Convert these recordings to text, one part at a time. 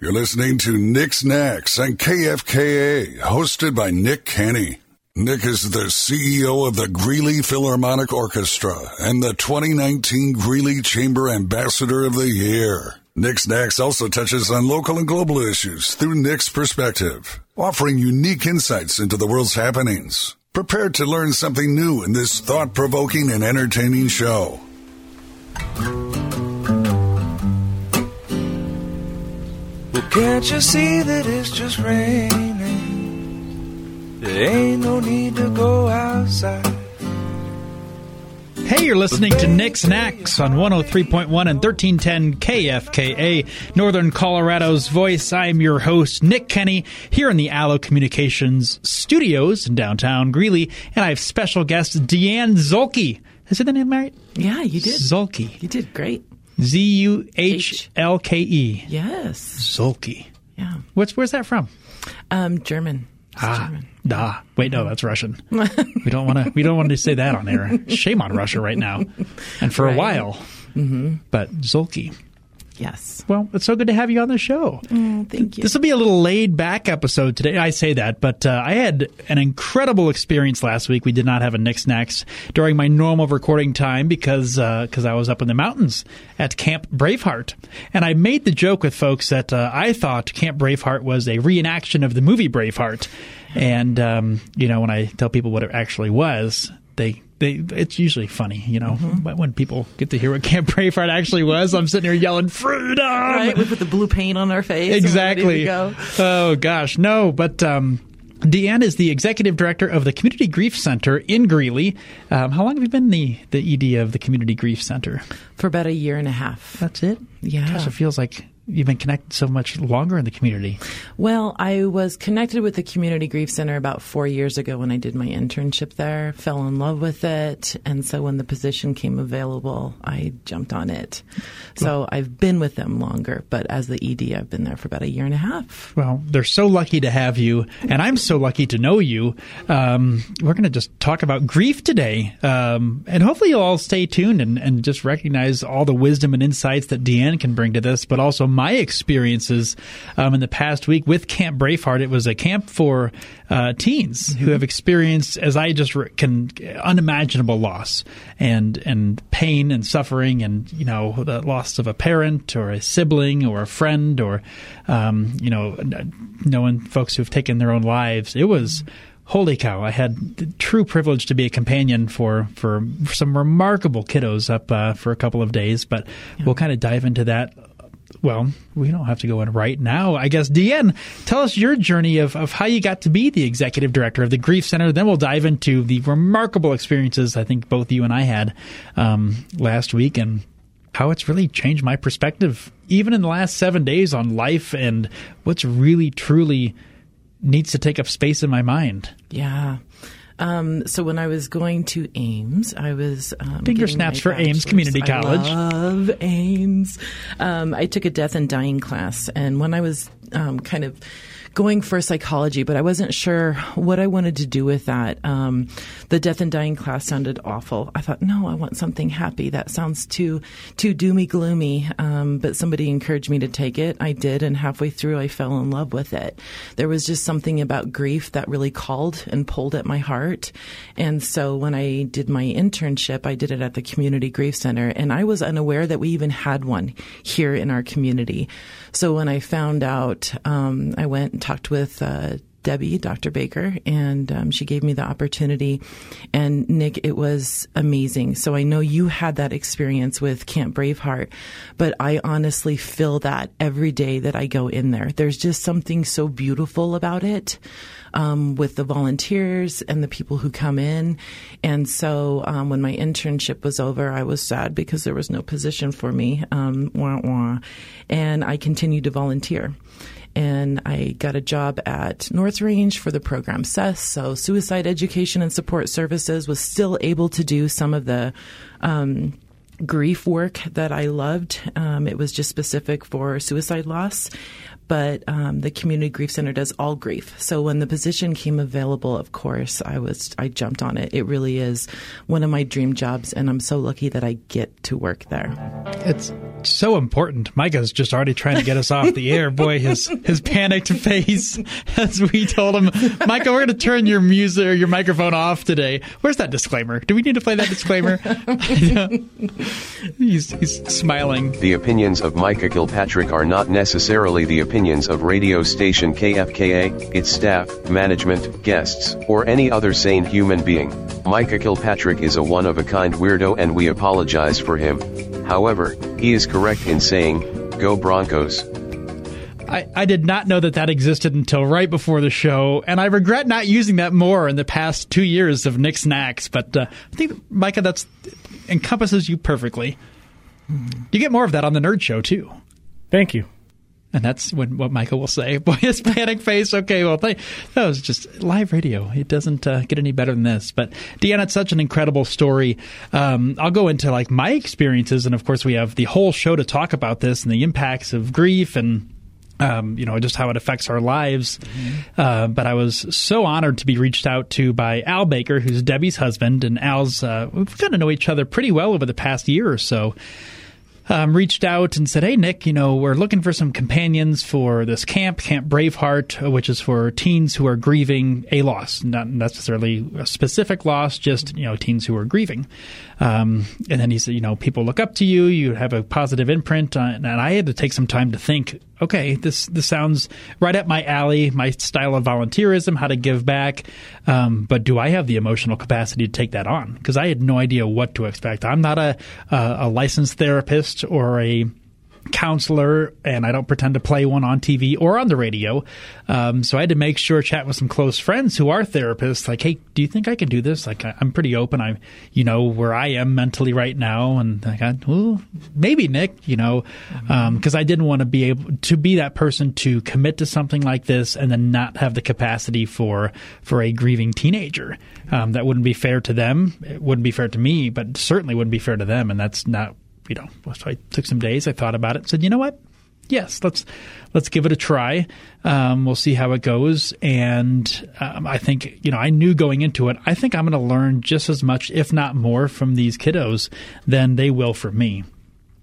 You're listening to Nick's Knacks on KFKA, hosted by Nick Kenny. Nick is the CEO of the Greeley Philharmonic Orchestra and the 2019 Greeley Chamber Ambassador of the Year. Nick's Knacks also touches on local and global issues through Nick's perspective, offering unique insights into the world's happenings. Prepare to learn something new in this thought provoking and entertaining show. Can't you see that it's just raining? There ain't no need to go outside. Hey, you're listening to Nick's Knacks on 103.1 and 1310 KFKA, Northern Colorado's voice. I'm your host, Nick Kenny, here in the Allo Communications studios in downtown Greeley, and I have special guest Deeanne Zuhlke. Is it the name right? Yeah, you did. Zuhlke. You did great. Z U H L K E. Yes. Zuhlke. Yeah. What's where's that from? Um, German. It's Ah, German. da. Wait, no, that's Russian. we don't want to. We don't want to say that on air. Shame on Russia right now, and for a while. Mm-hmm. But Zuhlke. Yes. Well, it's so good to have you on the show. Mm, thank you. This will be a little laid back episode today. I say that, but uh, I had an incredible experience last week. We did not have a Nick's Knacks during my normal recording time because because I was up in the mountains at Camp Braveheart, and I made the joke with folks that uh, I thought Camp Braveheart was a reenaction of the movie Braveheart, and um, you know when I tell people what it actually was, they. They, it's usually funny, you know, but when people get to hear what Camp Braveheart actually was. I'm sitting here yelling freedom, right. We put the blue paint on our face. and we're ready to Exactly. go. Oh gosh, no, but um, Deeanne is the executive director of the Community Grief Center in Greeley. Um, how long have you been the the ED of the Community Grief Center? For about a year and a half. That's it. Yeah. Gosh, it feels like you've been connected so much longer in the community. Well, I was connected with the Community Grief Center about four years ago when I did my internship there, fell in love with it. And so when the position came available, I jumped on it. So I've been with them longer, but as the ED, I've been there for about a year and a half. Well, they're so lucky to have you, and I'm so lucky to know you. Um, we're going to just talk about grief today, um, and hopefully you'll all stay tuned and, and just recognize all the wisdom and insights that Deeanne can bring to this, but also my experiences um, in the past week with Camp Braveheart. It was a camp for uh, teens who have experienced, as I just re- can, unimaginable loss and and pain and suffering, and you know the loss of a parent or a sibling or a friend or um, you know knowing folks who've taken their own lives. It was. Holy cow! I had the true privilege to be a companion for for some remarkable kiddos up uh, for a couple of days, but we'll kind of dive into that well, we don't have to go in right now. I guess, Deeanne, tell us your journey of, of how you got to be the executive director of the Grief Center. Then we'll dive into the remarkable experiences I think both you and I had um, last week and how it's really changed my perspective, even in the last seven days, on life and what's really, truly needs to take up space in my mind. Yeah. Um, so when I was going to Aims, I was um, Finger snaps for Aims. Community I College. love Aims. Um, I took a death and dying class, and when I was um, kind of going for psychology, but I wasn't sure what I wanted to do with that. Um, the death and dying class sounded awful. I thought, no, I want something happy. That sounds too too doomy gloomy. Um, but somebody encouraged me to take it. I did, and halfway through, I fell in love with it. There was just something about grief that really called and pulled at my heart. And so when I did my internship, I did it at the Community Grief Center, and I was unaware that we even had one here in our community. So when I found out, um, I went talked with uh, Debbie, Dr. Baker, and um, she gave me the opportunity. And Nick, it was amazing. So I know you had that experience with Camp Braveheart, but I honestly feel that every day that I go in there. There's just something so beautiful about it. Um, with the volunteers and the people who come in. And so um, when my internship was over, I was sad because there was no position for me. Um, wah, wah. And I continued to volunteer and I got a job at North Range for the program SES. So suicide education and support services was still able to do some of the um, grief work that I loved. Um, it was just specific for suicide loss. But um, the community grief center does all grief. So when the position came available, of course, I was I jumped on it. It really is one of my dream jobs, and I'm so lucky that I get to work there. It's so important. Micah's just already trying to get us off the air. Boy, his his panicked face as we told him, Micah, we're going to turn your music or your microphone off today. Where's that disclaimer? Do we need to play that disclaimer? he's he's smiling. The opinions of Micah Kilpatrick are not necessarily the opinions of radio station KFKA, its staff, management, guests, or any other sane human being. Micah Kilpatrick is a one of a kind weirdo and we apologize for him. However, he is correct in saying, Go Broncos. I, I did not know that that existed until right before the show, and I regret not using that more in the past two years of Nick's Knacks. But uh, I think, Micah, that encompasses you perfectly. You get more of that on the Nerd Show too. Thank you. And that's when, what Michael will say. Boy, his panic face. Okay, well, th- that was just live radio. It doesn't uh, get any better than this. But Deanna, it's such an incredible story. Um, I'll go into like my experiences, and of course, we have the whole show to talk about this and the impacts of grief and. Um, you know, just how it affects our lives. Mm-hmm. Uh, but I was so honored to be reached out to by Al Baker, who's Debbie's husband, and Al's. Uh, we've gotten to know each other pretty well over the past year or so um, reached out and said, "Hey, Nick, you know, we're looking for some companions for this camp, Camp Braveheart, which is for teens who are grieving a loss, not necessarily a specific loss, just you know, teens who are grieving." Um, and then he said, "You know, people look up to you. You have a positive imprint." Uh, and I had to take some time to think. Okay, this this sounds right up my alley, my style of volunteerism, how to give back. Um, but do I have the emotional capacity to take that on? Because I had no idea what to expect. I'm not a, a, a licensed therapist or a counselor, and I don't pretend to play one on TV or on the radio. Um, so I had to make sure chat with some close friends who are therapists. Like, hey, do you think I can do this? Like, I, am pretty open. I'm, you know, where I am mentally right now, and I got, well, maybe Nick, you know, because um, I didn't want to be able to be that person to commit to something like this and then not have the capacity for for a grieving teenager. Um, that wouldn't be fair to them. It wouldn't be fair to me, but certainly wouldn't be fair to them. And that's not you know, so I took some days. I thought about it. Said, you know what? Yes, let's let's give it a try. Um, we'll see how it goes. And um, I think you know, I knew going into it. I think I'm going to learn just as much, if not more, from these kiddos than they will from me.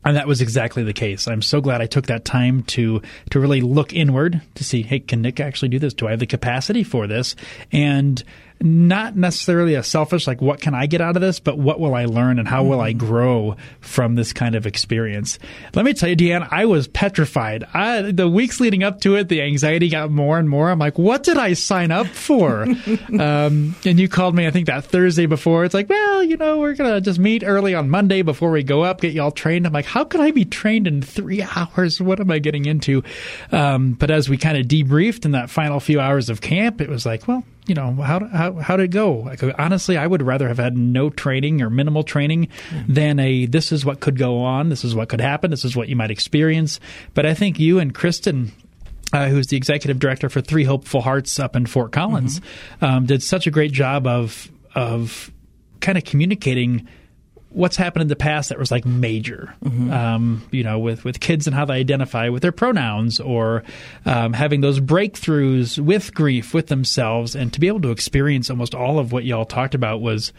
And that was exactly the case. I'm so glad I took that time to to really look inward to see, hey, can Nick actually do this? Do I have the capacity for this? And not necessarily a selfish like what can I get out of this, but what will I learn and how will I mm-hmm. grow from this kind of experience? Let me tell you, Deeanne, I was petrified. I, the weeks leading up to it, the anxiety got more and more. I'm like, what did I sign up for? um, and you called me, I think that Thursday before. It's like, well, you know, we're gonna just meet early on Monday before we go up, get you all trained. I'm like, how could I be trained in three hours? What am I getting into? Um, but as we kind of debriefed in that final few hours of camp, it was like, well, you know how how how did it go? Like, honestly, I would rather have had no training or minimal training mm-hmm. than a this is what could go on, this is what could happen, this is what you might experience. But I think you and Kristen. Uh, who's the executive director for Three Hopeful Hearts up in Fort Collins, mm-hmm. um, did such a great job of of kind of communicating what's happened in the past that was like major, mm-hmm. um, you know, with, with kids and how they identify with their pronouns or um, having those breakthroughs with grief with themselves and to be able to experience almost all of what y'all talked about was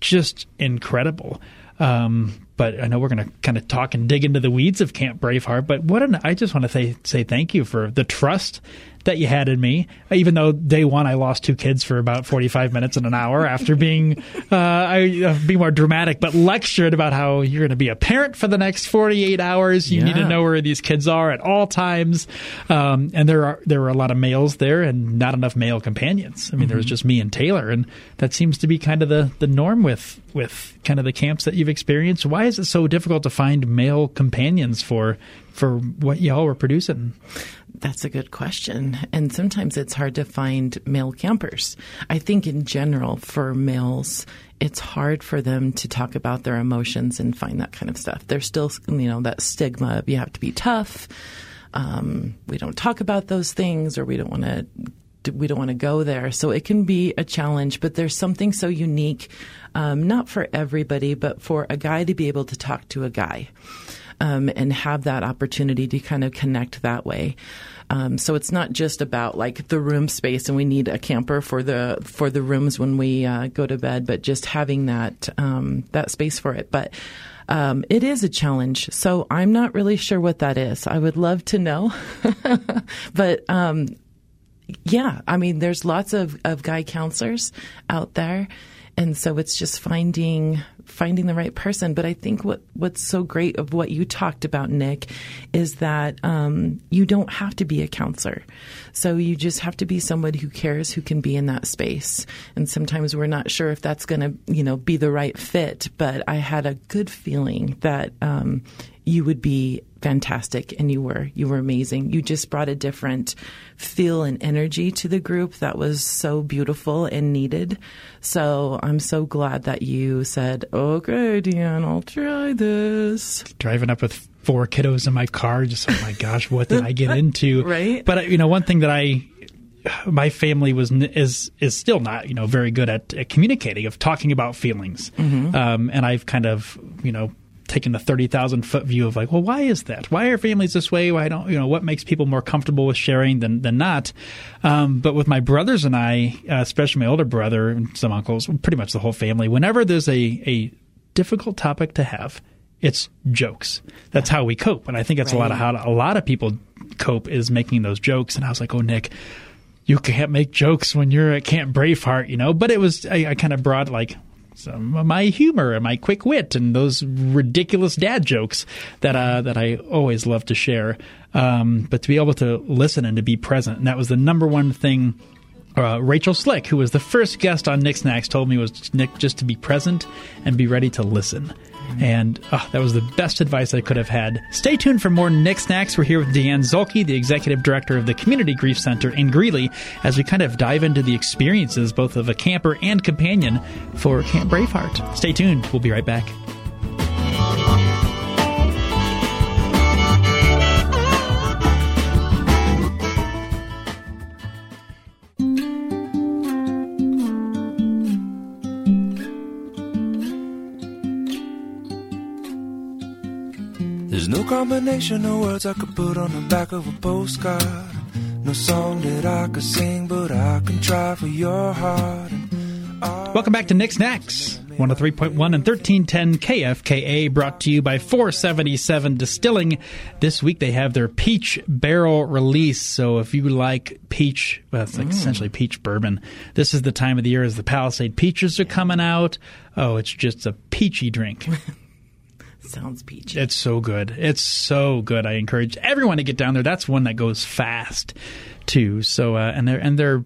just incredible. Um, but I know we're going to kind of talk and dig into the weeds of Camp Braveheart. But what an, I just want to say, say thank you for the trust that you had in me. Even though day one I lost two kids for about forty five minutes and an hour after being, uh, I uh, be more dramatic, but lectured about how you're going to be a parent for the next forty eight hours. You yeah. need to know where these kids are at all times. Um, and there are there were a lot of males there and not enough male companions. I mean, mm-hmm. there was mm-hmm. just me and Taylor, and that seems to be kind of the the norm with with kind of the camps that you've experienced. Why is it so difficult to find male companions for for what y'all were producing? That's a good question. And sometimes it's hard to find male campers. I think in general for males, it's hard for them to talk about their emotions and find that kind of stuff. There's still, you know, that stigma of you have to be tough. Um, we don't talk about those things or we don't want to we don't want to go there. So it can be a challenge, but there's something so unique, um, not for everybody, but for a guy to be able to talk to a guy um, and have that opportunity to kind of connect that way. Um, so it's not just about like the room space, and we need a camper for the for the rooms when we uh, go to bed, but just having that um, that space for it. But um, it is a challenge. So I'm not really sure what that is. I would love to know, but um, yeah, I mean, there's lots of, of guy counselors out there. And so it's just finding finding the right person. But I think what what's so great of what you talked about, Nick, is that um, you don't have to be a counselor. So you just have to be somebody who cares, who can be in that space. And sometimes we're not sure if that's going to you know be the right fit. But I had a good feeling that um, you would be fantastic and you were you were amazing. You just brought a different feel and energy to the group that was so beautiful and needed. So i'm so glad that you said okay deanne i'll try this. Driving up with four kiddos in my car just oh my gosh what did i get into? Right. But you know one thing that i my family was is is still not you know very good at, at communicating of talking about feelings. Mm-hmm. um, and I've kind of you know taking the 30,000 foot view of like, well, why is that? Why are families this way? Why don't, you know, what makes people more comfortable with sharing than, than not? Um, but with my brothers and I, uh, especially my older brother and some uncles, pretty much the whole family, whenever there's a, a difficult topic to have, it's jokes. That's how we cope. And I think that's right. a lot of how a lot of people cope is making those jokes. And I was like, oh, Nick, you can't make jokes when you're at Camp Braveheart, you know. But it was I, I kind of brought like some my humor and my quick wit and those ridiculous dad jokes that uh, that I always love to share. Um, but to be able to listen and to be present, and that was the number one thing. Uh, Rachel Slick, who was the first guest on Nick's Knacks, told me was Nick just to be present and be ready to listen. And oh, that was the best advice I could have had. Stay tuned for more Nick's Knacks. We're here with Deeanne Zuhlke, the executive director of the Community Grief Center in Greeley, as we kind of dive into the experiences both of a camper and companion for Camp Braveheart. Stay tuned. We'll be right back. Combination of words I could put on the back of a postcard. No song that I could sing, but I can try for your heart. Welcome back to Nick's Knacks. 103.1 and 1310 KFKA brought to you by 477 Distilling. This week they have their peach barrel release. So if you like peach, well, it's like mm. essentially peach bourbon, this is the time of the year as the Palisade peaches are coming out. Oh, it's just a peachy drink. Sounds peachy. It's so good. It's so good. I encourage everyone to get down there. That's one that goes fast too. So uh, and their and their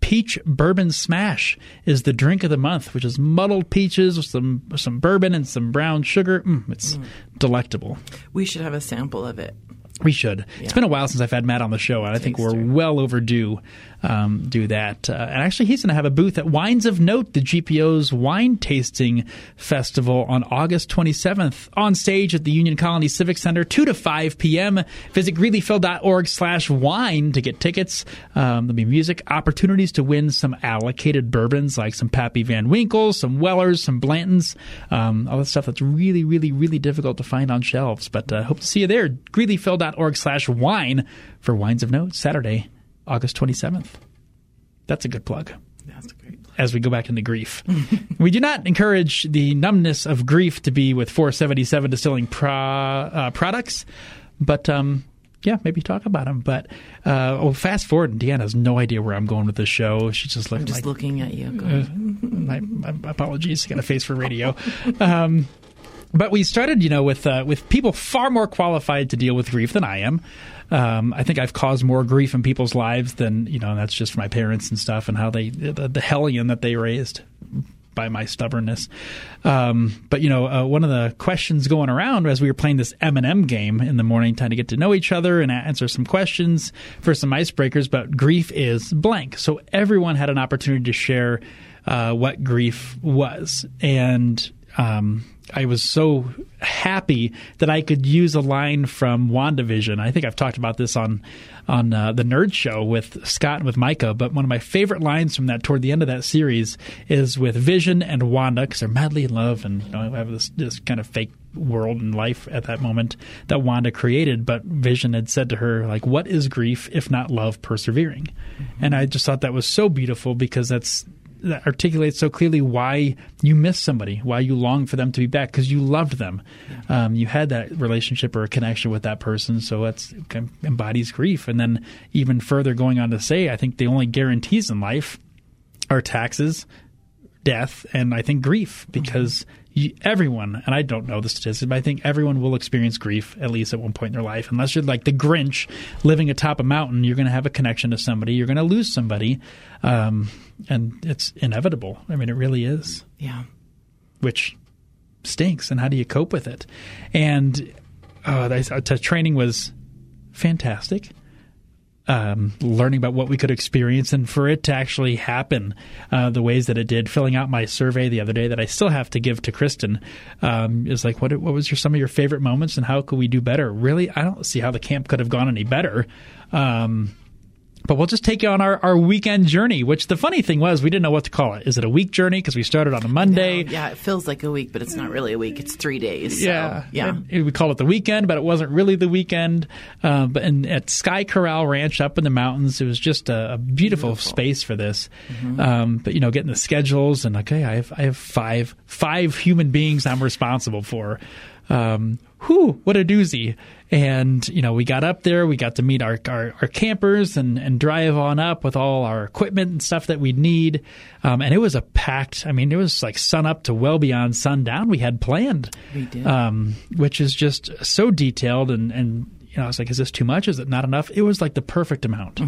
peach bourbon smash is the drink of the month, which is muddled peaches with some some bourbon and some brown sugar. Mm, it's mm. delectable. We should have a sample of it. We should. Yeah. It's been a while since I've had Matt on the show, and I think we're well overdue um, do that. Uh, and actually, he's going to have a booth at Wines of Note, the GPO's wine tasting festival on August 27th on stage at the Union Colony Civic Center, 2 to 5 p.m. Visit greeleyphil.org slash wine to get tickets. Um, there'll be music, opportunities to win some allocated bourbons like some Pappy Van Winkles, some Wellers, some Blantons, um, all the stuff that's really, really, really difficult to find on shelves. But uh, hope to see you there. greeleyphil.org org slash wine for Wines of Note, Saturday, August 27th. That's a good plug. That's a great plug. As we go back into grief. we do not encourage the numbness of grief to be with 477 Distilling pro, uh, products, but um, yeah, maybe talk about them. But uh, oh, fast forward, and Deanna has no idea where I'm going with this show. She's just looking. I'm just like, looking at you. Uh, my, my, apologies. Got a face for radio. Um, but we started, you know, with uh, with people far more qualified to deal with grief than I am. Um, I think I've caused more grief in people's lives than you know. That's just my parents and stuff, and how they the, the hellion that they raised by my stubbornness. Um, but you know, uh, one of the questions going around as we were playing this M and M game in the morning, trying to get to know each other and answer some questions for some icebreakers. But grief is blank, so everyone had an opportunity to share uh, what grief was, and um, I was so happy that I could use a line from WandaVision. I think I've talked about this on on uh, the Nerd Show with Scott and with Micah. But one of my favorite lines from that toward the end of that series is with Vision and Wanda because they're madly in love and you know, have this, this kind of fake world and life at that moment that Wanda created. But Vision had said to her like, "What is grief if not love persevering?" Mm-hmm. And I just thought that was so beautiful because that's that articulates so clearly why you miss somebody, why you long for them to be back because you loved them. Um, you had that relationship or a connection with that person, so that's embodies grief. And then even further going on to say, I think the only guarantees in life are taxes, death, and I think grief because you, everyone, and I don't know the statistics, but I think everyone will experience grief at least at one point in their life. Unless you're like the Grinch living atop a mountain, you're going to have a connection to somebody, you're going to lose somebody, um, and it's inevitable. I mean, it really is, Yeah. which stinks. And how do you cope with it? And uh, the, the training was fantastic um, learning about what we could experience and for it to actually happen uh, the ways that it did. Filling out my survey the other day that I still have to give to Kristen um, is like, what what was your some of your favorite moments and how could we do better? Really, I don't see how the camp could have gone any better. Um, but we'll just take you on our, our weekend journey, which the funny thing was, we didn't know what to call it. Is it a week journey? Because we started on a Monday. Yeah, it feels like a week, but it's not really a week. It's three days. so, Yeah, yeah. And we called it the weekend, but it wasn't really the weekend. Uh, but and at Sky Corral Ranch up in the mountains, it was just a, a beautiful, space for this. Um, but you know, getting the schedules and okay, I have I have five five human beings I'm responsible for. Um, whew, what a doozy! And you know, we got up there, we got to meet our our, our campers and and drive on up with all our equipment and stuff that we need. Um, and it was a packed. I mean, it was like sun up to well beyond sundown. We had planned We did. um, which is just so detailed and and you know, I was like, is this too much? Is it not enough? It was like the perfect amount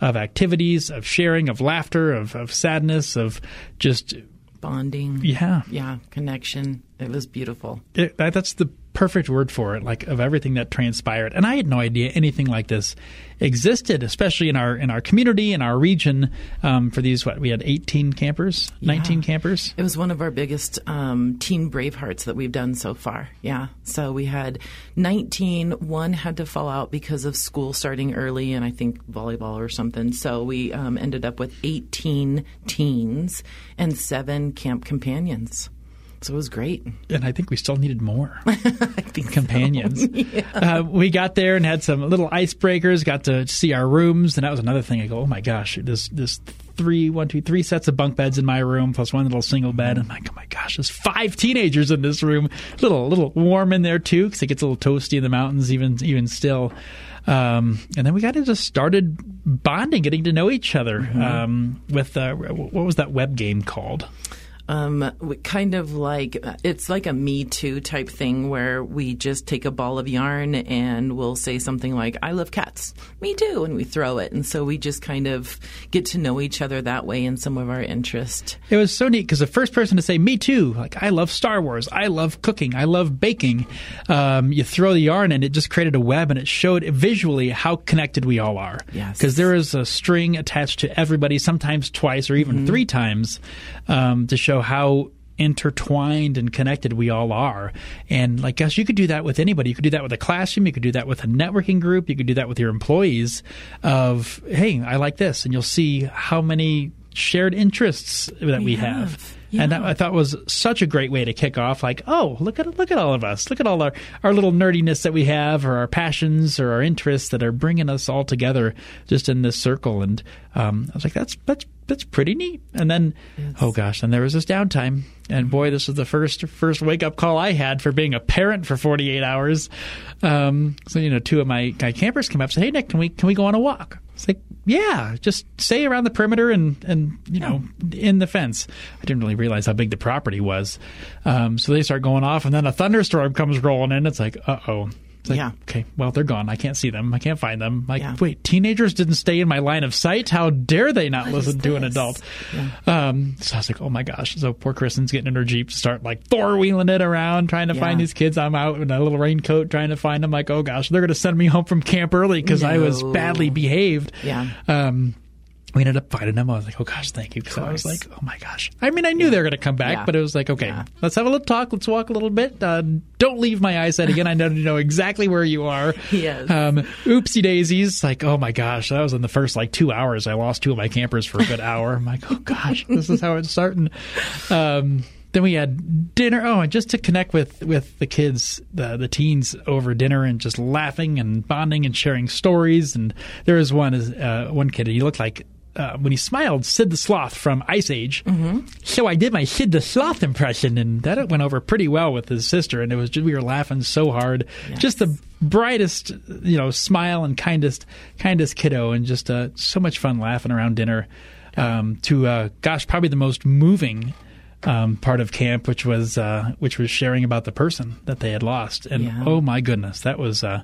of activities, of sharing, of laughter, of, of sadness, of just Bonding. yeah. Yeah, connection. It was beautiful. It, that, that's the perfect word for it, like of everything that transpired. And I had no idea anything like this existed, especially in our in our community in our region. Um, for these, what we had eighteen campers, nineteen campers. It was one of our biggest um, teen bravehearts that we've done so far. Yeah. So we had 19. One had to fall out because of school starting early and I think volleyball or something. So we um, ended up with 18 teens and seven camp companions. So it was great. and I think we still needed more I think so. companions. uh, we got there and had some little icebreakers. Got to see our rooms, and that was another thing. I go, oh my gosh, this this three one two three sets of bunk beds in my room plus one little single bed. I'm like, oh my gosh, there's five teenagers in this room. Little little warm in there too because it gets a little toasty in the mountains even even still. Um, and then we kind of just started bonding, getting to know each other um, with uh, what was that web game called? Um, kind of like it's like a Me Too type thing where we just take a ball of yarn and we'll say something like "I love cats," "Me too," and we throw it, and so we just kind of get to know each other that way in some of our interest. It was so neat because the first person to say "Me too," like I love Star Wars, I love cooking, I love baking. Um, you throw the yarn and it just created a web and it showed visually how connected we all are. Yes. because there is a string attached to everybody, sometimes twice or even three times, um, to show how intertwined and connected we all are. And like, gosh, you could do that with anybody. You could do that with a classroom. You could do that with a networking group. You could do that with your employees. Of hey, I like this, and you'll see how many shared interests that we, We have. have. And that I thought was such a great way to kick off. Like, oh, look at look at all of us. Look at all our, our little nerdiness that we have, or our passions, or our interests that are bringing us all together just in this circle. And um, I was like, that's that's that's pretty neat. And then, oh gosh, then there was this downtime, and boy, this was the first first wake up call I had for being a parent for 48 hours. Um, so you know, two of my, my campers came up and said, "Hey Nick, can we can we go on a walk?" It's like, yeah, just stay around the perimeter and and you know in the fence. I didn't really realize how big the property was, um, so they start going off, and then a thunderstorm comes rolling in. It's like, uh oh. Like, Yeah. Okay. Well, they're gone. I can't see them. I can't find them. Like, Yeah. wait, teenagers didn't stay in my line of sight. How dare they not What listen to an adult? Um, so I was like, oh my gosh. So poor Kristen's getting in her Jeep to start like four wheeling it around, trying to find these kids. I'm out in a little raincoat trying to find them. Like, oh gosh, they're going to send me home from camp early because I was badly behaved. Yeah. Um, we ended up finding them. I was like, oh gosh, thank you. Because I was like, oh my gosh. I mean, I knew they were going to come back, Yeah. but it was like, okay, Yeah. let's have a little talk. Let's walk a little bit. Uh, don't leave my eyesight again. I know to know exactly where you are. Yes. Um, oopsie daisies. Like, oh my gosh, that was in the first like two hours. I lost two of my campers for a good hour. I'm like, oh gosh, this is how it's starting. Um, then we had dinner. Oh, and just to connect with with the kids, the the teens over dinner, and just laughing and bonding and sharing stories. And there was one uh, one kid. He looked like uh, when he smiled, Sid the Sloth from Ice Age. Mm-hmm. So I did my Sid the Sloth impression, and that went over pretty well with his sister. And it was just, we were laughing so hard. Yes. Just the brightest, you know, smile and kindest, kindest kiddo, and just uh, so much fun laughing around dinner. Um, to uh, gosh, probably the most moving um, part of camp, which was uh, which was sharing about the person that they had lost, and Yeah. oh my goodness, that was uh,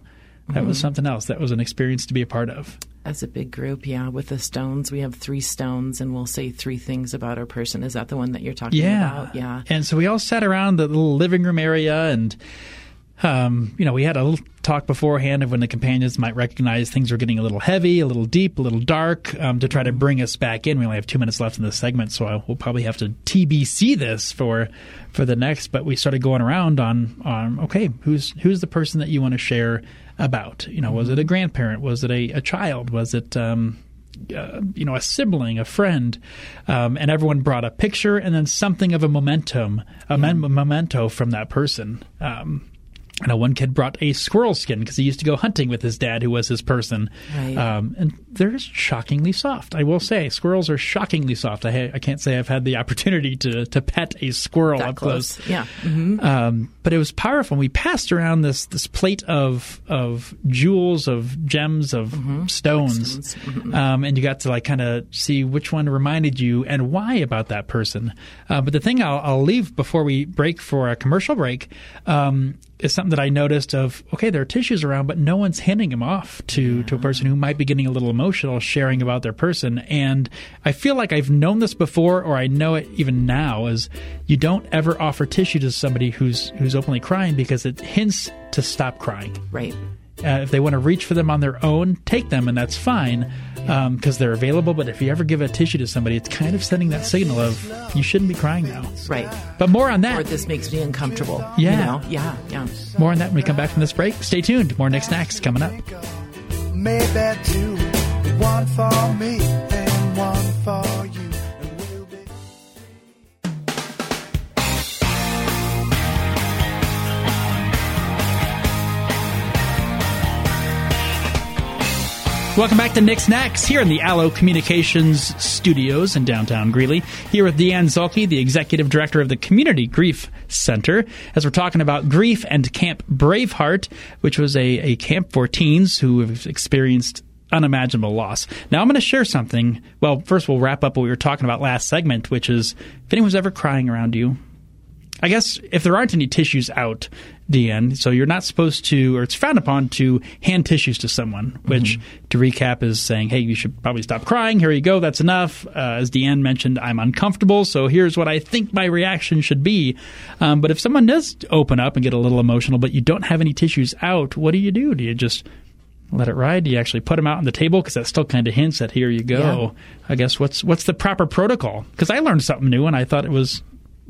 that was something else. That was an experience to be a part of. As a big group, yeah. With the stones, we have three stones, and we'll say three things about our person. Is that the one that you're talking Yeah, about? Yeah. And so we all sat around the little living room area, and um, you know, we had a little talk beforehand of when the companions might recognize things were getting a little heavy, a little deep, a little dark, um, to try to bring us back in. We only have two minutes left in this segment, so I, we'll probably have to TBC this for for the next. But we started going around on on okay, who's who's the person that you want to share about? You know, was it a grandparent? Was it a, a child? Was it um, uh, you know, a sibling, a friend, um, and everyone brought a picture and then something of a momentum, a mem- memento from that person. Um, I know one kid brought a squirrel skin because he used to go hunting with his dad, who was his person. Right. Um, and they're shockingly soft. I will say, squirrels are shockingly soft. I, ha- I can't say I've had the opportunity to to pet a squirrel That up close. Yeah. hmm Um, but it was powerful. We passed around this this plate of of jewels, of gems, of stones, um, and you got to like kind of see which one reminded you and why about that person. Uh, but the thing I'll, I'll leave before we break for a commercial break um, is something that I noticed of okay, there are tissues around, but no one's handing them off to to a person who might be getting a little emotional, sharing about their person. And I feel like I've known this before, or I know it even now. Is you don't ever offer tissue to somebody who's who's openly crying because it hints to stop crying. Right. Uh, if they want to reach for them on their own, take them, and that's fine because they're available. But if you ever give a tissue to somebody, it's kind of sending that signal of you shouldn't be crying now. Right. But more on Or that. this makes me uncomfortable. Yeah. You know? Yeah. Yeah. More on that when we come back from this break. Stay tuned. More Nick's Knacks coming up. One for me and one for you. Welcome back to Nick's Knacks here in the Allo Communications Studios in downtown Greeley. Here with Deeanne Zuhlke, the executive director of the Community Grief Center, as we're talking about grief and Camp Braveheart, which was a, a camp for teens who have experienced unimaginable loss. Now, I'm going to share something. Well, first, we'll wrap up what we were talking about last segment, which is if anyone's ever crying around you, I guess if there aren't any tissues out, DN, so you're not supposed to, or it's frowned upon to hand tissues to someone, which to recap is saying, hey, you should probably stop crying. Here you go. That's enough. Uh, as Deeanne mentioned, I'm uncomfortable, so here's what I think my reaction should be. Um, but if someone does open up and get a little emotional, but you don't have any tissues out, what do you do? Do you just let it ride? Do you actually put them out on the table? Because that still kind of hints at here you go. I guess what's what's the proper protocol? Because I learned something new and I thought it was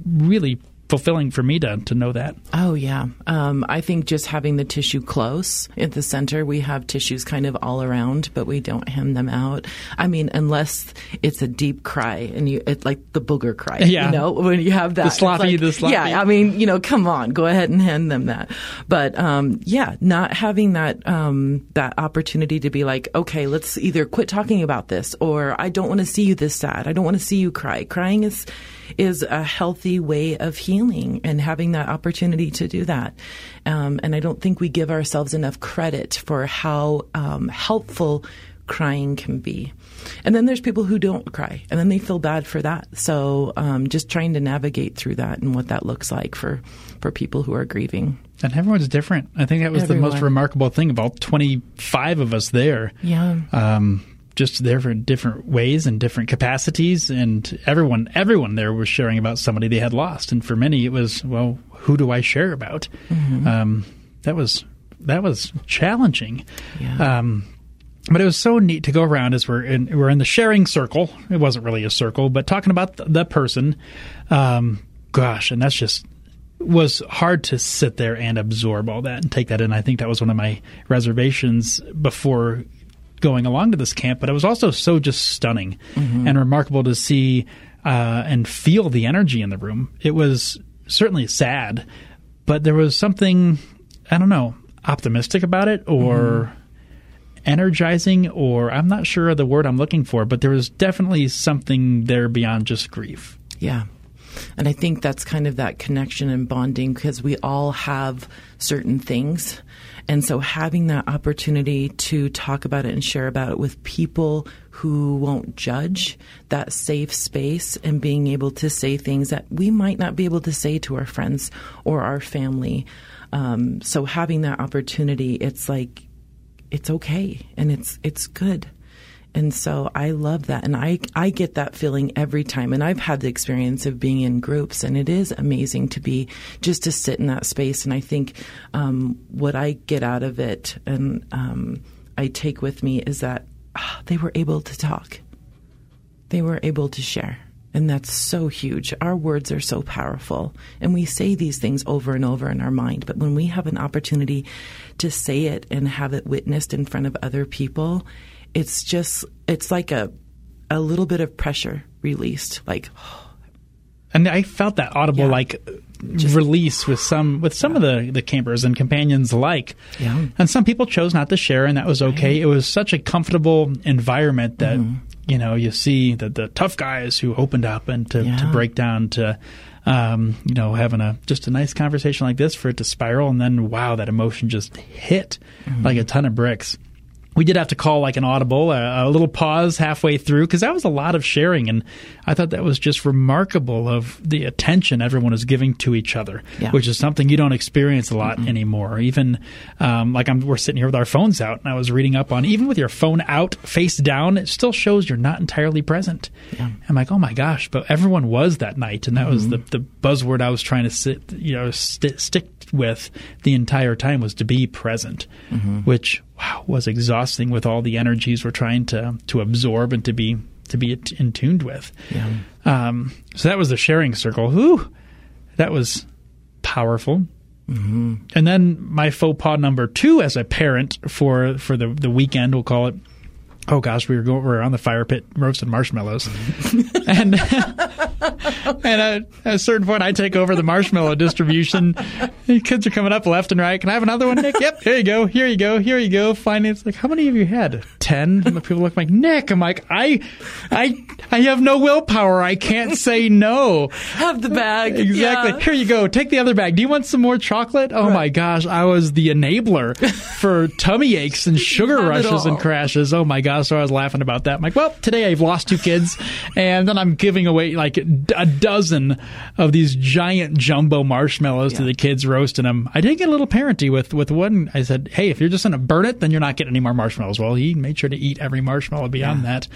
really fulfilling for me to to know that. Oh, yeah. Um, I think just having the tissue close at the center, we have tissues kind of all around, but we don't hand them out. I mean, unless it's a deep cry and you, it like the booger cry. Yeah. You know, when you have that. it's sloppy- like- the sloppy. Yeah. I mean, you know, come on, go ahead and hand them that. But, um, yeah, not having that, um, that opportunity to be like, okay, let's either quit talking about this or I don't want to see you this sad. I don't want to see you cry. Crying is, is a healthy way of healing and having that opportunity to do that. Um, and I don't think we give ourselves enough credit for how um, helpful crying can be. And then there's people who don't cry, and then they feel bad for that. So um, just trying to navigate through that and what that looks like for for people who are grieving. And everyone's different. I think that was the most remarkable thing of all 25 of us there. Yeah. Um, just there for different ways and different capacities, and everyone everyone there was sharing about somebody they had lost. And for many, it was, well, who do I share about? Um, that was that was challenging. Yeah. Um, but it was so neat to go around as we're in we're in the sharing circle. It wasn't really a circle, but talking about the, the person. Um, gosh, and that's just was hard to sit there and absorb all that and take that in. I think that was one of my reservations before going along to this camp, but it was also so just stunning and remarkable to see uh, and feel the energy in the room. It was certainly sad, but there was something I don't know optimistic about it, or energizing, or I'm not sure of the word I'm looking for, but there was definitely something there beyond just grief. Yeah. And I think that's kind of that connection and bonding because we all have certain things. And so having that opportunity to talk about it and share about it with people who won't judge, that safe space and being able to say things that we might not be able to say to our friends or our family. Um, so having that opportunity, it's like, it's okay and it's, it's good. And so I love that. And I, I get that feeling every time. And I've had the experience of being in groups, and it is amazing to be just to sit in that space. And I think um, what I get out of it and um, I take with me is that ah, they were able to talk, they were able to share. And that's so huge. Our words are so powerful. And we say these things over and over in our mind. But when we have an opportunity to say it and have it witnessed in front of other people, it's just, it's like a, a little bit of pressure released. Like, And I felt that audible Yeah. like release with some with some of the the campers and companions alike. Yeah. And some people chose not to share, and that was okay. It was such a comfortable environment that Mm-hmm. you know you see the the tough guys who opened up and to, to break down to. Um, you know, having a just a nice conversation like this for it to spiral, and then wow, that emotion just hit Mm-hmm. like a ton of bricks we did have to call like an audible, a, a little pause halfway through because that was a lot of sharing, and I thought that was just remarkable of the attention everyone is giving to each other, Yeah. which is something you don't experience a lot anymore. Even um, like I'm, we're sitting here with our phones out, and I was reading up on even with your phone out, face down, it still shows you're not entirely present. I'm like, oh my gosh, but everyone was that night, and that was the the buzzword I was trying to sit, you know, st- stick with the entire time was to be present, which wow was exhausting with all the energies we're trying to to absorb and to be to be in tuned with. Yeah. Um, so that was the sharing circle. Whew, that was powerful. Mm-hmm. And then my faux pas number two as a parent for for the the weekend, we'll call it. Oh gosh, we were going, we were on the fire pit roasting marshmallows, and and at a certain point, I take over the marshmallow distribution. The kids are coming up left and right. Can I have another one, Nick? Yep, here you go, here you go, here you go. Finance, like, how many have you had? Ten. And the people look like Nick. I'm like, I, I, I have no willpower. I can't say no. have the bag. Exactly. Yeah. Here you go. Take the other bag. Do you want some more chocolate? Oh my gosh, I was the enabler for tummy aches and sugar rushes and crashes. Oh my gosh, so I was laughing about that. I'm like, well, today I've lost two kids, and then I'm giving away like a dozen of these giant jumbo marshmallows to the kids, roasting them. I did get a little parenty with with one. I said, hey, if you're just going to burn it, then you're not getting any more marshmallows. Well, he made sure to eat every marshmallow beyond that.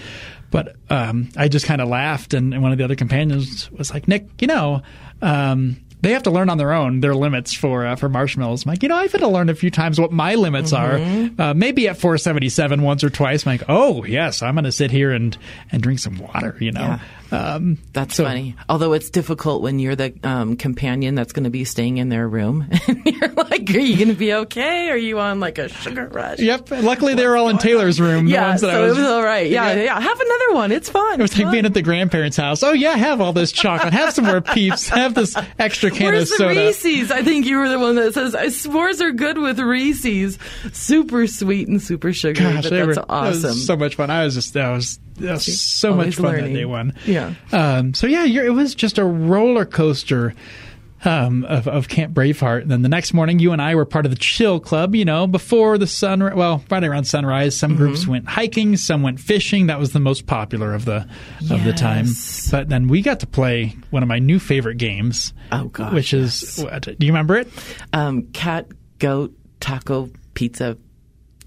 But um, I just kind of laughed, and, and one of the other companions was like, Nick, you know. Um, they have to learn on their own their limits for uh, for marshmallows. Like, you know, I've had to learn a few times what my limits Mm-hmm. are. Uh, maybe at 477 once or twice. I'm like, oh yes, I'm going to sit here and and drink some water. You know, um, That's so- funny. Although it's difficult when you're the um, companion that's going to be staying in their room, and you're like, "Are you going to be okay? Are you on like a sugar rush?" Yep. Luckily, they were all in Taylor's room. the Yeah, ones that so I was, it was all right. Yeah, yeah, Have another one. It's fun. It was like being at the grandparents' house. Oh yeah, have all this chocolate. Have some more peeps. Have this extra can Where's of the soda. Reese's? I think you were the one that says "Uh, s'mores are good with Reese's. Super sweet and super sugary. Gosh, but that's were, awesome. so much fun. I was just that was, was so much fun learning. that day one. Yeah. Um, so yeah, you're, it was just a roller coaster. Um, of, of Camp Braveheart. And then the next morning, you and I were part of the Chill Club. You know, before the sun, well, right around sunrise. Some Mm-hmm. groups went hiking, some went fishing. That was the most popular of the of the time. But then we got to play one of my new favorite games. Oh, God. which is what, do you remember it? um, cat, goat, taco, pizza,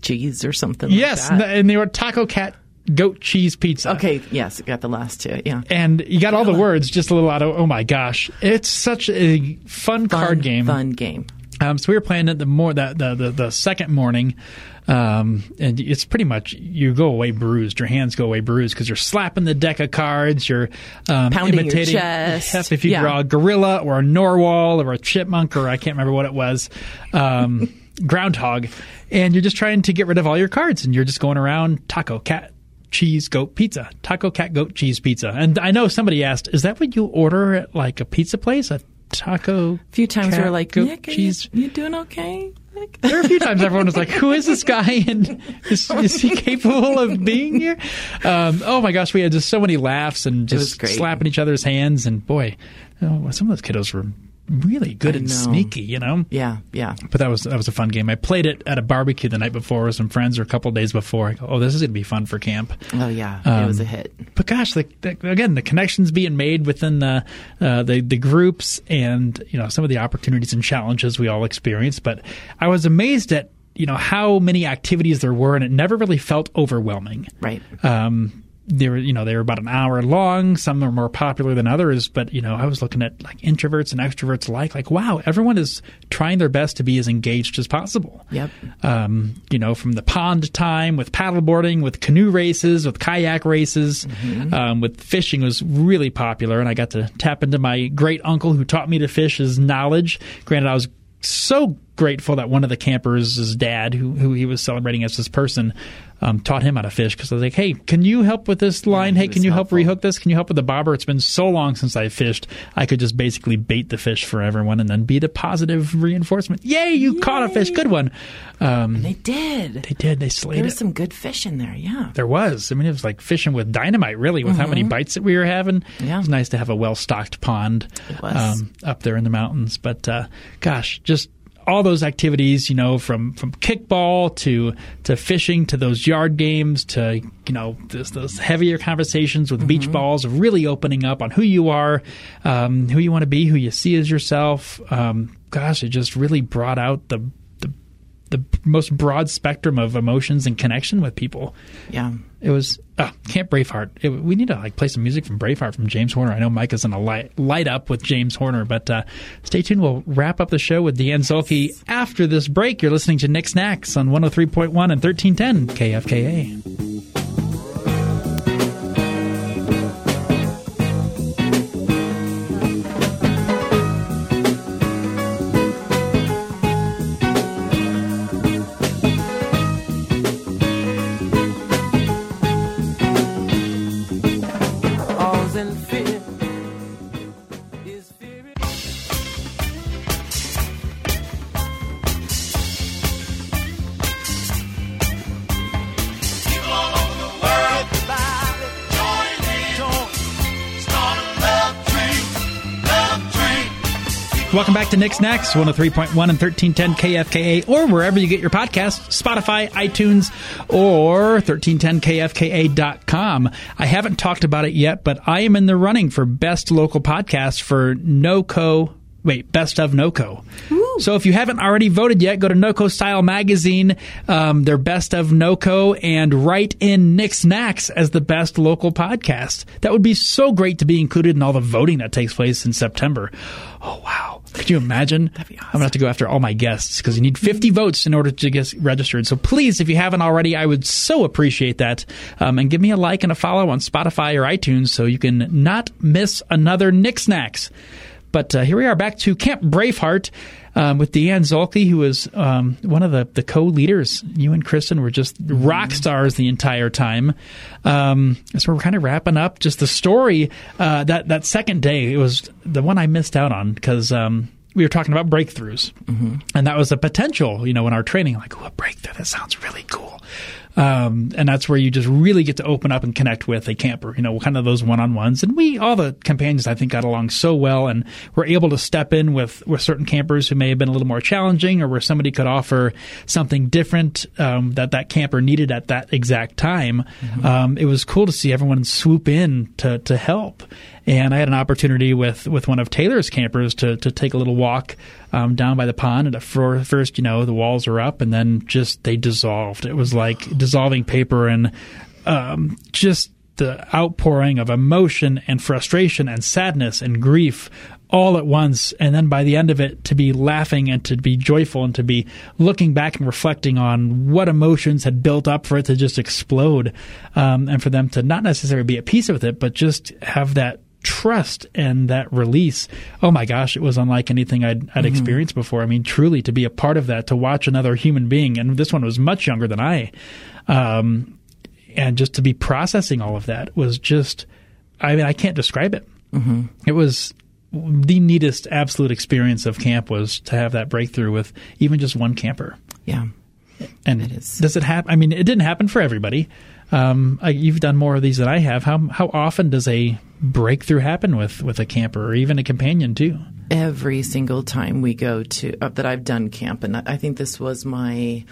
cheese, or something. yes, Like that. and they were Taco Cat Goat Cheese Pizza. Okay. Yes, got the last two. Yeah. and you got all the words just a little out of oh my gosh it's such a fun, card game Fun game. um, so we were playing it the more that the, the the second morning um, and it's pretty much you go away bruised your hands go away bruised because you're slapping the deck of cards you're um, Pounding your chest. If you Yeah. draw a gorilla or a narwhal or a chipmunk or I can't remember what it was um, groundhog and you're just trying to get rid of all your cards and you're just going around taco cat cheese goat pizza taco cat goat cheese pizza and i know somebody asked is that what you order at like a pizza place a taco A few times cat, we were like, goat Nick, are cheese you, you doing okay? There were a few times everyone was like, "Who is this guy? And is, is he capable of being here?" Um, oh my gosh, we had just so many laughs and just slapping each other's hands. And boy, oh, some of those kiddos were really good I and know. sneaky, you know. Yeah, yeah. But that was that was a fun game. I played it at a barbecue the night before with some friends, or a couple days before. I go, "Oh, this is going to be fun for camp." Oh yeah, it was a Um, hit. But gosh, the, the, again, the connections being made within the, uh, the the groups, and you know some of the opportunities and challenges we all experienced. But I was amazed at you know how many activities there were, and it never really felt overwhelming. Right. Um, they were, you know, they were about an hour long. Some are more popular than others, but you know, I was looking at like introverts and extroverts alike. Like, wow, everyone is trying their best to be as engaged as possible Yep. um, you know, from the pond time with paddleboarding, with canoe races, with kayak races, um, with fishing was really popular. And I got to tap into my great uncle who taught me to fish his knowledge. Granted, I was so grateful that one of the campers, dad, who, who he was celebrating as his person, um, taught him how to fish because I was like, hey, can you help with this line? he hey, can was you help helpful. rehook this? Can you help with the bobber? It's been so long since I fished. I could just basically bait the fish for everyone and then be the positive reinforcement. Yay, you caught a fish. Good one. Um, They did. they did. They slayed there it. some good fish in there. Yeah. there was. I mean, it was like fishing with dynamite, really, with how many bites that we were having. Mm-hmm. Yeah. It was nice to have a well stocked pond Um, up there in the mountains. But uh, gosh, just all those activities, you know, from from kickball to to fishing to those yard games to you know this, those heavier conversations with Mm-hmm. beach balls, of really opening up on who you are, um, who you want to be, who you see as yourself. Um, gosh, it just really brought out the the the most broad spectrum of emotions and connection with people. Yeah. It was uh, Camp Braveheart. It, we need to like play some music from Braveheart from James Horner. I know Mike is gonna light light up with James Horner, but uh, stay tuned. We'll wrap up the show with Deeanne Zuhlke after this break. You're listening to Nick's Knacks on 103.1 and 1310 KFKA. Train. Welcome back to Nick 103.1 and 1310 KFKA, or wherever you get your podcasts, Spotify, iTunes, or 1310KFKA.com. I haven't talked about it yet, but I am in the running for Best Local Podcast for NoCo. Wait, Best of NoCo. So if you haven't already voted yet, go to NoCo Style Magazine, um, their Best of NoCo, and write in Nick's Knacks as the best local podcast. That would be so great to be included in all the voting that takes place in September. Oh, wow. Could you imagine? I'm going to have to go after all my guests because you need 50 votes in order to get registered. So please, if you haven't already, I would so appreciate that. Um, and give me a like and a follow on Spotify or iTunes so you can not miss another Nick's Knacks. But uh, here we are back to Camp Braveheart um, with Deeanne Zuhlke, who was um, one of the, the co leaders. You and Kristen were just rock stars the entire time. Um, so we're kind of wrapping up just the story. Uh, that, that second day, it was the one I missed out on because. Um, we were talking about breakthroughs, and that was a potential. You know, in our training, like, oh, a breakthrough that sounds really cool, um, and that's where you just really get to open up and connect with a camper. You know, kind of those one on ones. And we, all the companions, I think, got along so well, and were able to step in with with certain campers who may have been a little more challenging, or where somebody could offer something different um, that that camper needed at that exact time. Um, it was cool to see everyone swoop in to to help. And I had an opportunity with, with one of Taylor's campers to, to take a little walk um, down by the pond. And at first, you know, the walls were up, and then just they dissolved. It was like dissolving paper, and um, just the outpouring of emotion and frustration and sadness and grief all at once. And then by the end of it, to be laughing and to be joyful and to be looking back and reflecting on what emotions had built up for it to just explode, um, and for them to not necessarily be at peace with it, but just have that trust and that release. Oh my gosh, it was unlike anything I'd, I'd experienced before. I mean, truly to be a part of that, to watch another human being, and this one was much younger than I, um, and just to be processing all of that was just, I mean, I can't describe it. Mm-hmm. It was the neatest absolute experience of camp was to have that breakthrough with even just one camper. Yeah. And It is. does it happen? I mean, it didn't happen for everybody. Um, I, you've done more of these than I have. How how often does a breakthrough happen with with a camper or even a companion too? every single time we go to uh, that I've done camp, and I I think this was my.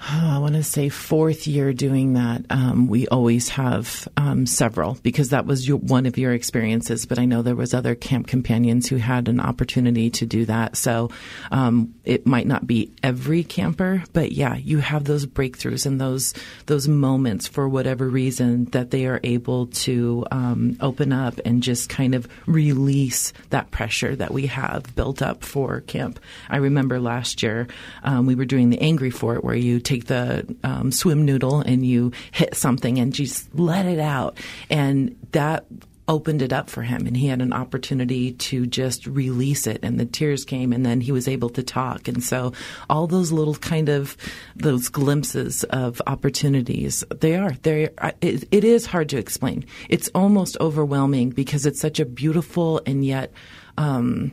I want to say fourth year doing that. Um, we always have um, several because that was your, one of your experiences. But I know there was other camp companions who had an opportunity to do that. So um, it might not be every camper, but yeah, you have those breakthroughs and those those moments for whatever reason that they are able to um, open up and just kind of release that pressure that we have built up for camp. I remember last year um, we were doing the Angry Fort where you take the um, swim noodle and you hit something and just let it out, and that opened it up for him and he had an opportunity to just release it and the tears came and then he was able to talk. And so all those little kind of those glimpses of opportunities they are they it, it is hard to explain. It's almost overwhelming because it's such a beautiful and yet um,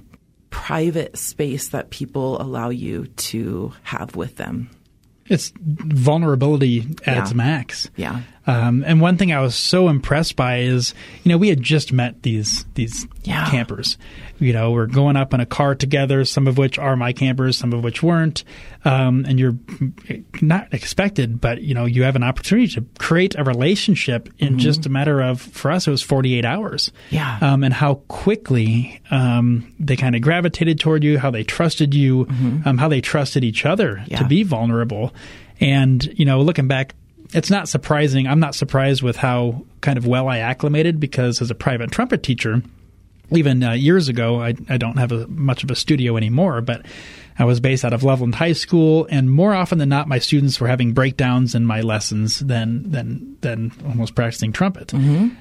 private space that people allow you to have with them It's vulnerability at Yeah. its max. yeah Um, and one thing I was so impressed by is, you know, we had just met these these Yeah. campers. You know, we're going up in a car together, some of which are my campers, some of which weren't. Um, and you're not expected, but you know, you have an opportunity to create a relationship in just a matter of, for us, it was 48 hours. Mm-hmm. Yeah. Um, and how quickly um, they kind of gravitated toward you, how they trusted you, um, how they trusted each other Mm-hmm. Yeah. to be vulnerable. And you know, looking back, it's not surprising. I'm not surprised with how kind of well I acclimated because as a private trumpet teacher, even uh, years ago, I, I don't have a, much of a studio anymore, but I was based out of Loveland High School, and more often than not, my students were having breakdowns in my lessons than than than almost practicing trumpet.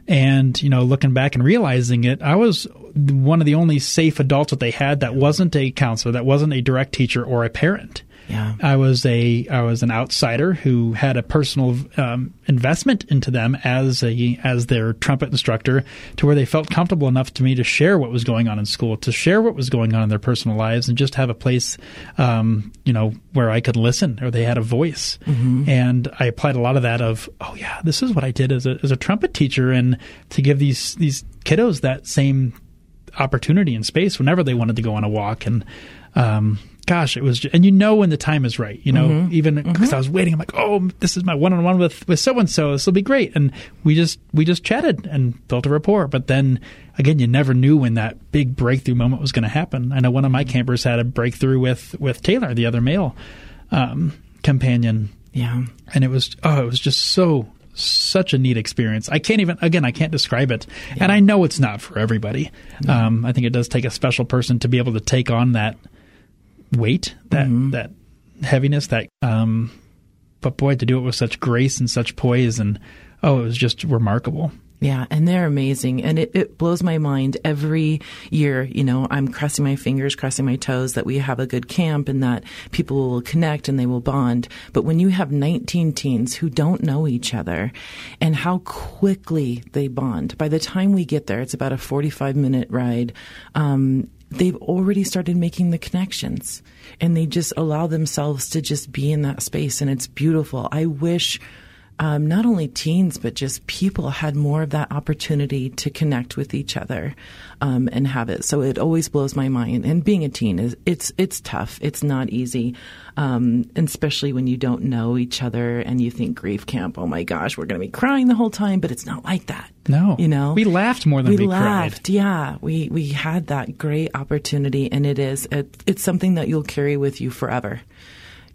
And you know, looking back and realizing it, I was one of the only safe adults that they had that wasn't a counselor, that wasn't a direct teacher or a parent. Yeah. I was a I was an outsider who had a personal um, investment into them as a as their trumpet instructor, to where they felt comfortable enough to me to share what was going on in school, to share what was going on in their personal lives, and just have a place, um, you know, where I could listen or they had a voice. And I applied a lot of that of, oh yeah, this is what I did as a as a trumpet teacher, and to give these these kiddos that same opportunity and space whenever they wanted to go on a walk and um gosh it was ju- and you know when the time is right you know even because i was waiting i'm like oh this is my one-on-one with with so and so this will be great. And we just we just chatted and built a rapport but then again you never knew when that big breakthrough moment was going to happen. I know one of my campers had a breakthrough with with taylor the other male um companion. Yeah. And it was oh it was just so such a neat experience. I can't even again i can't describe it. And i know it's not for everybody. Um, i think it does take a special person to be able to take on that weight that that heaviness that um but boy to do it with such grace and such poise and oh it was just remarkable Yeah, and they're amazing. And it, it blows my mind every year. You know, I'm crossing my fingers, crossing my toes that we have a good camp and that people will connect and they will bond. But when you have 19 teens who don't know each other and how quickly they bond, by the time we get there, it's about a 45 minute ride. Um, they've already started making the connections and they just allow themselves to just be in that space. And it's beautiful. I wish um, not only teens, but just people had more of that opportunity to connect with each other um, and have it. So it always blows my mind. And being a teen is it's it's tough. It's not easy, um, especially when you don't know each other and you think grief camp. Oh my gosh, we're going to be crying the whole time, but it's not like that. no you know we laughed more than we, we cried. Yeah, we we had that great opportunity, and it is it, it's something that you'll carry with you forever.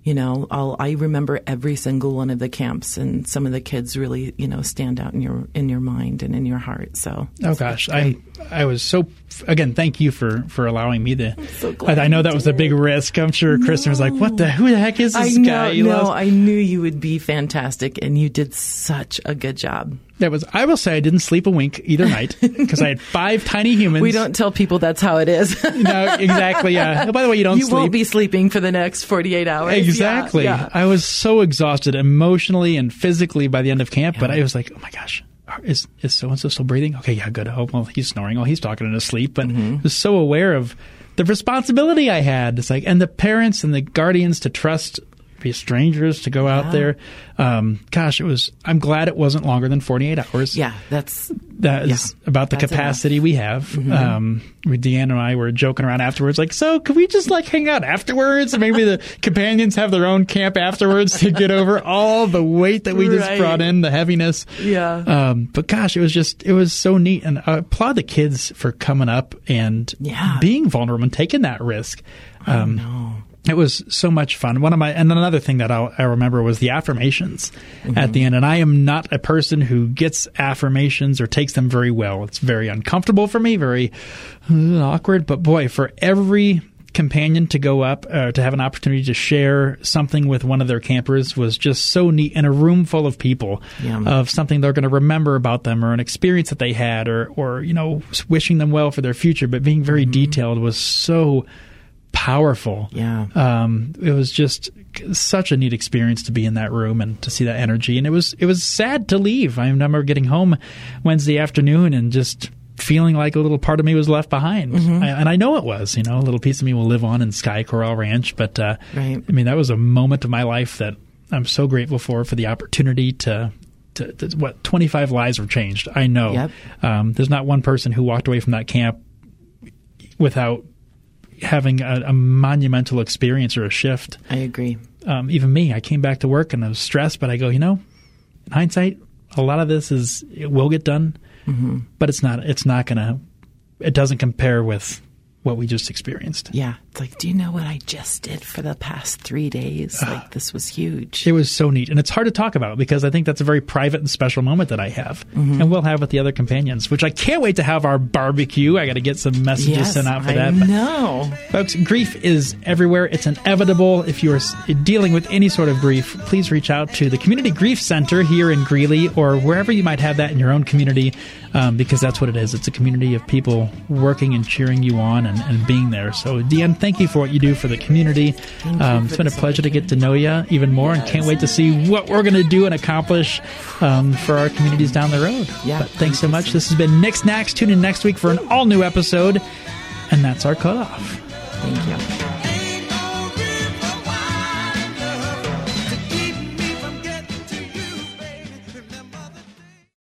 You know, I'll, I remember every single one of the camps, and some of the kids really, you know, stand out in your in your mind and in your heart. So, Oh gosh, I I was so again. Thank you for for allowing me to. so I, I know you that was a big risk. I'm sure Kristen was like, "What the? Who the heck is I this know, guy?" He no, loves- I knew you would be fantastic, and you did such a good job. That was. I will say I didn't sleep a wink either night because I had five tiny humans. We don't tell people that's how it is. No, exactly. Yeah. Oh, by the way, you don't you sleep. won't be sleeping for the next forty eight hours. Yeah, Exactly. yeah. I was so exhausted emotionally and physically by the end of camp, but I was like, oh my gosh, is is so and so still breathing? Okay, yeah, good. Oh, well, he's snoring. Oh, he's talking in his sleep. But Mm-hmm. I was so aware of the responsibility I had. It's like, and the parents and the guardians to trust be strangers to go out there. Um, gosh, it was. I'm glad it wasn't longer than 48 hours. Yeah, that's That is Yeah, about the capacity we have. Um, with Deanna and I were joking around afterwards, like, so could we just like hang out afterwards? And maybe the companions have their own camp afterwards to get over all the weight that we just brought in, the heaviness. Yeah. Um, but gosh, it was just, it was so neat. And I applaud the kids for coming up and Yeah. being vulnerable and taking that risk. Um, It was so much fun. One of my, and another thing that I'll, I remember was the affirmations at the end. And I am not a person who gets affirmations or takes them very well. It's very uncomfortable for me, very uh, awkward. But boy, for every companion to go up, uh, to have an opportunity to share something with one of their campers was just so neat in a room full of people Yeah. of something they're going to remember about them or an experience that they had or, or, you know, wishing them well for their future, but being very detailed was so powerful. Yeah. Um, it was just such a neat experience to be in that room and to see that energy. And it was it was sad to leave. I remember getting home Wednesday afternoon and just feeling like a little part of me was left behind. I, and I know it was. You know, a little piece of me will live on in Sky Corral Ranch. But uh, Right. I mean, that was a moment of my life that I'm so grateful for for the opportunity to. To, to, what 25 lives were changed i know Yep. um, there's not one person who walked away from that camp without having a, a monumental experience or a shift. I agree. Um, even me, I came back to work and I was stressed, but I go, you know, in hindsight, a lot of this is it will get done, but it's not. It's not gonna. It doesn't compare with what we just experienced. Yeah. It's like, do you know what I just did for the past three days? Like, this was huge. It was so neat, and it's hard to talk about because I think that's a very private and special moment that I have, mm-hmm. and we'll have with the other companions. Which I can't wait to have our barbecue. I got to get some messages Yes, sent out for I that. No. Folks, grief is everywhere. It's inevitable. If you're dealing with any sort of grief, please reach out to the Community Grief Center here in Greeley or wherever you might have that in your own community um, because that's what it is. It's a community of people working and cheering you on and, and being there. So, Deeanne, thank you for what you do for the community. Um, it's been a pleasure to get to know you even more and can't wait to see what we're going to do and accomplish um, for our communities down the road. Yeah. But thanks so much. This has been Nick's Knacks. Tune in next week for an all new episode. And that's our cutoff. Thank you.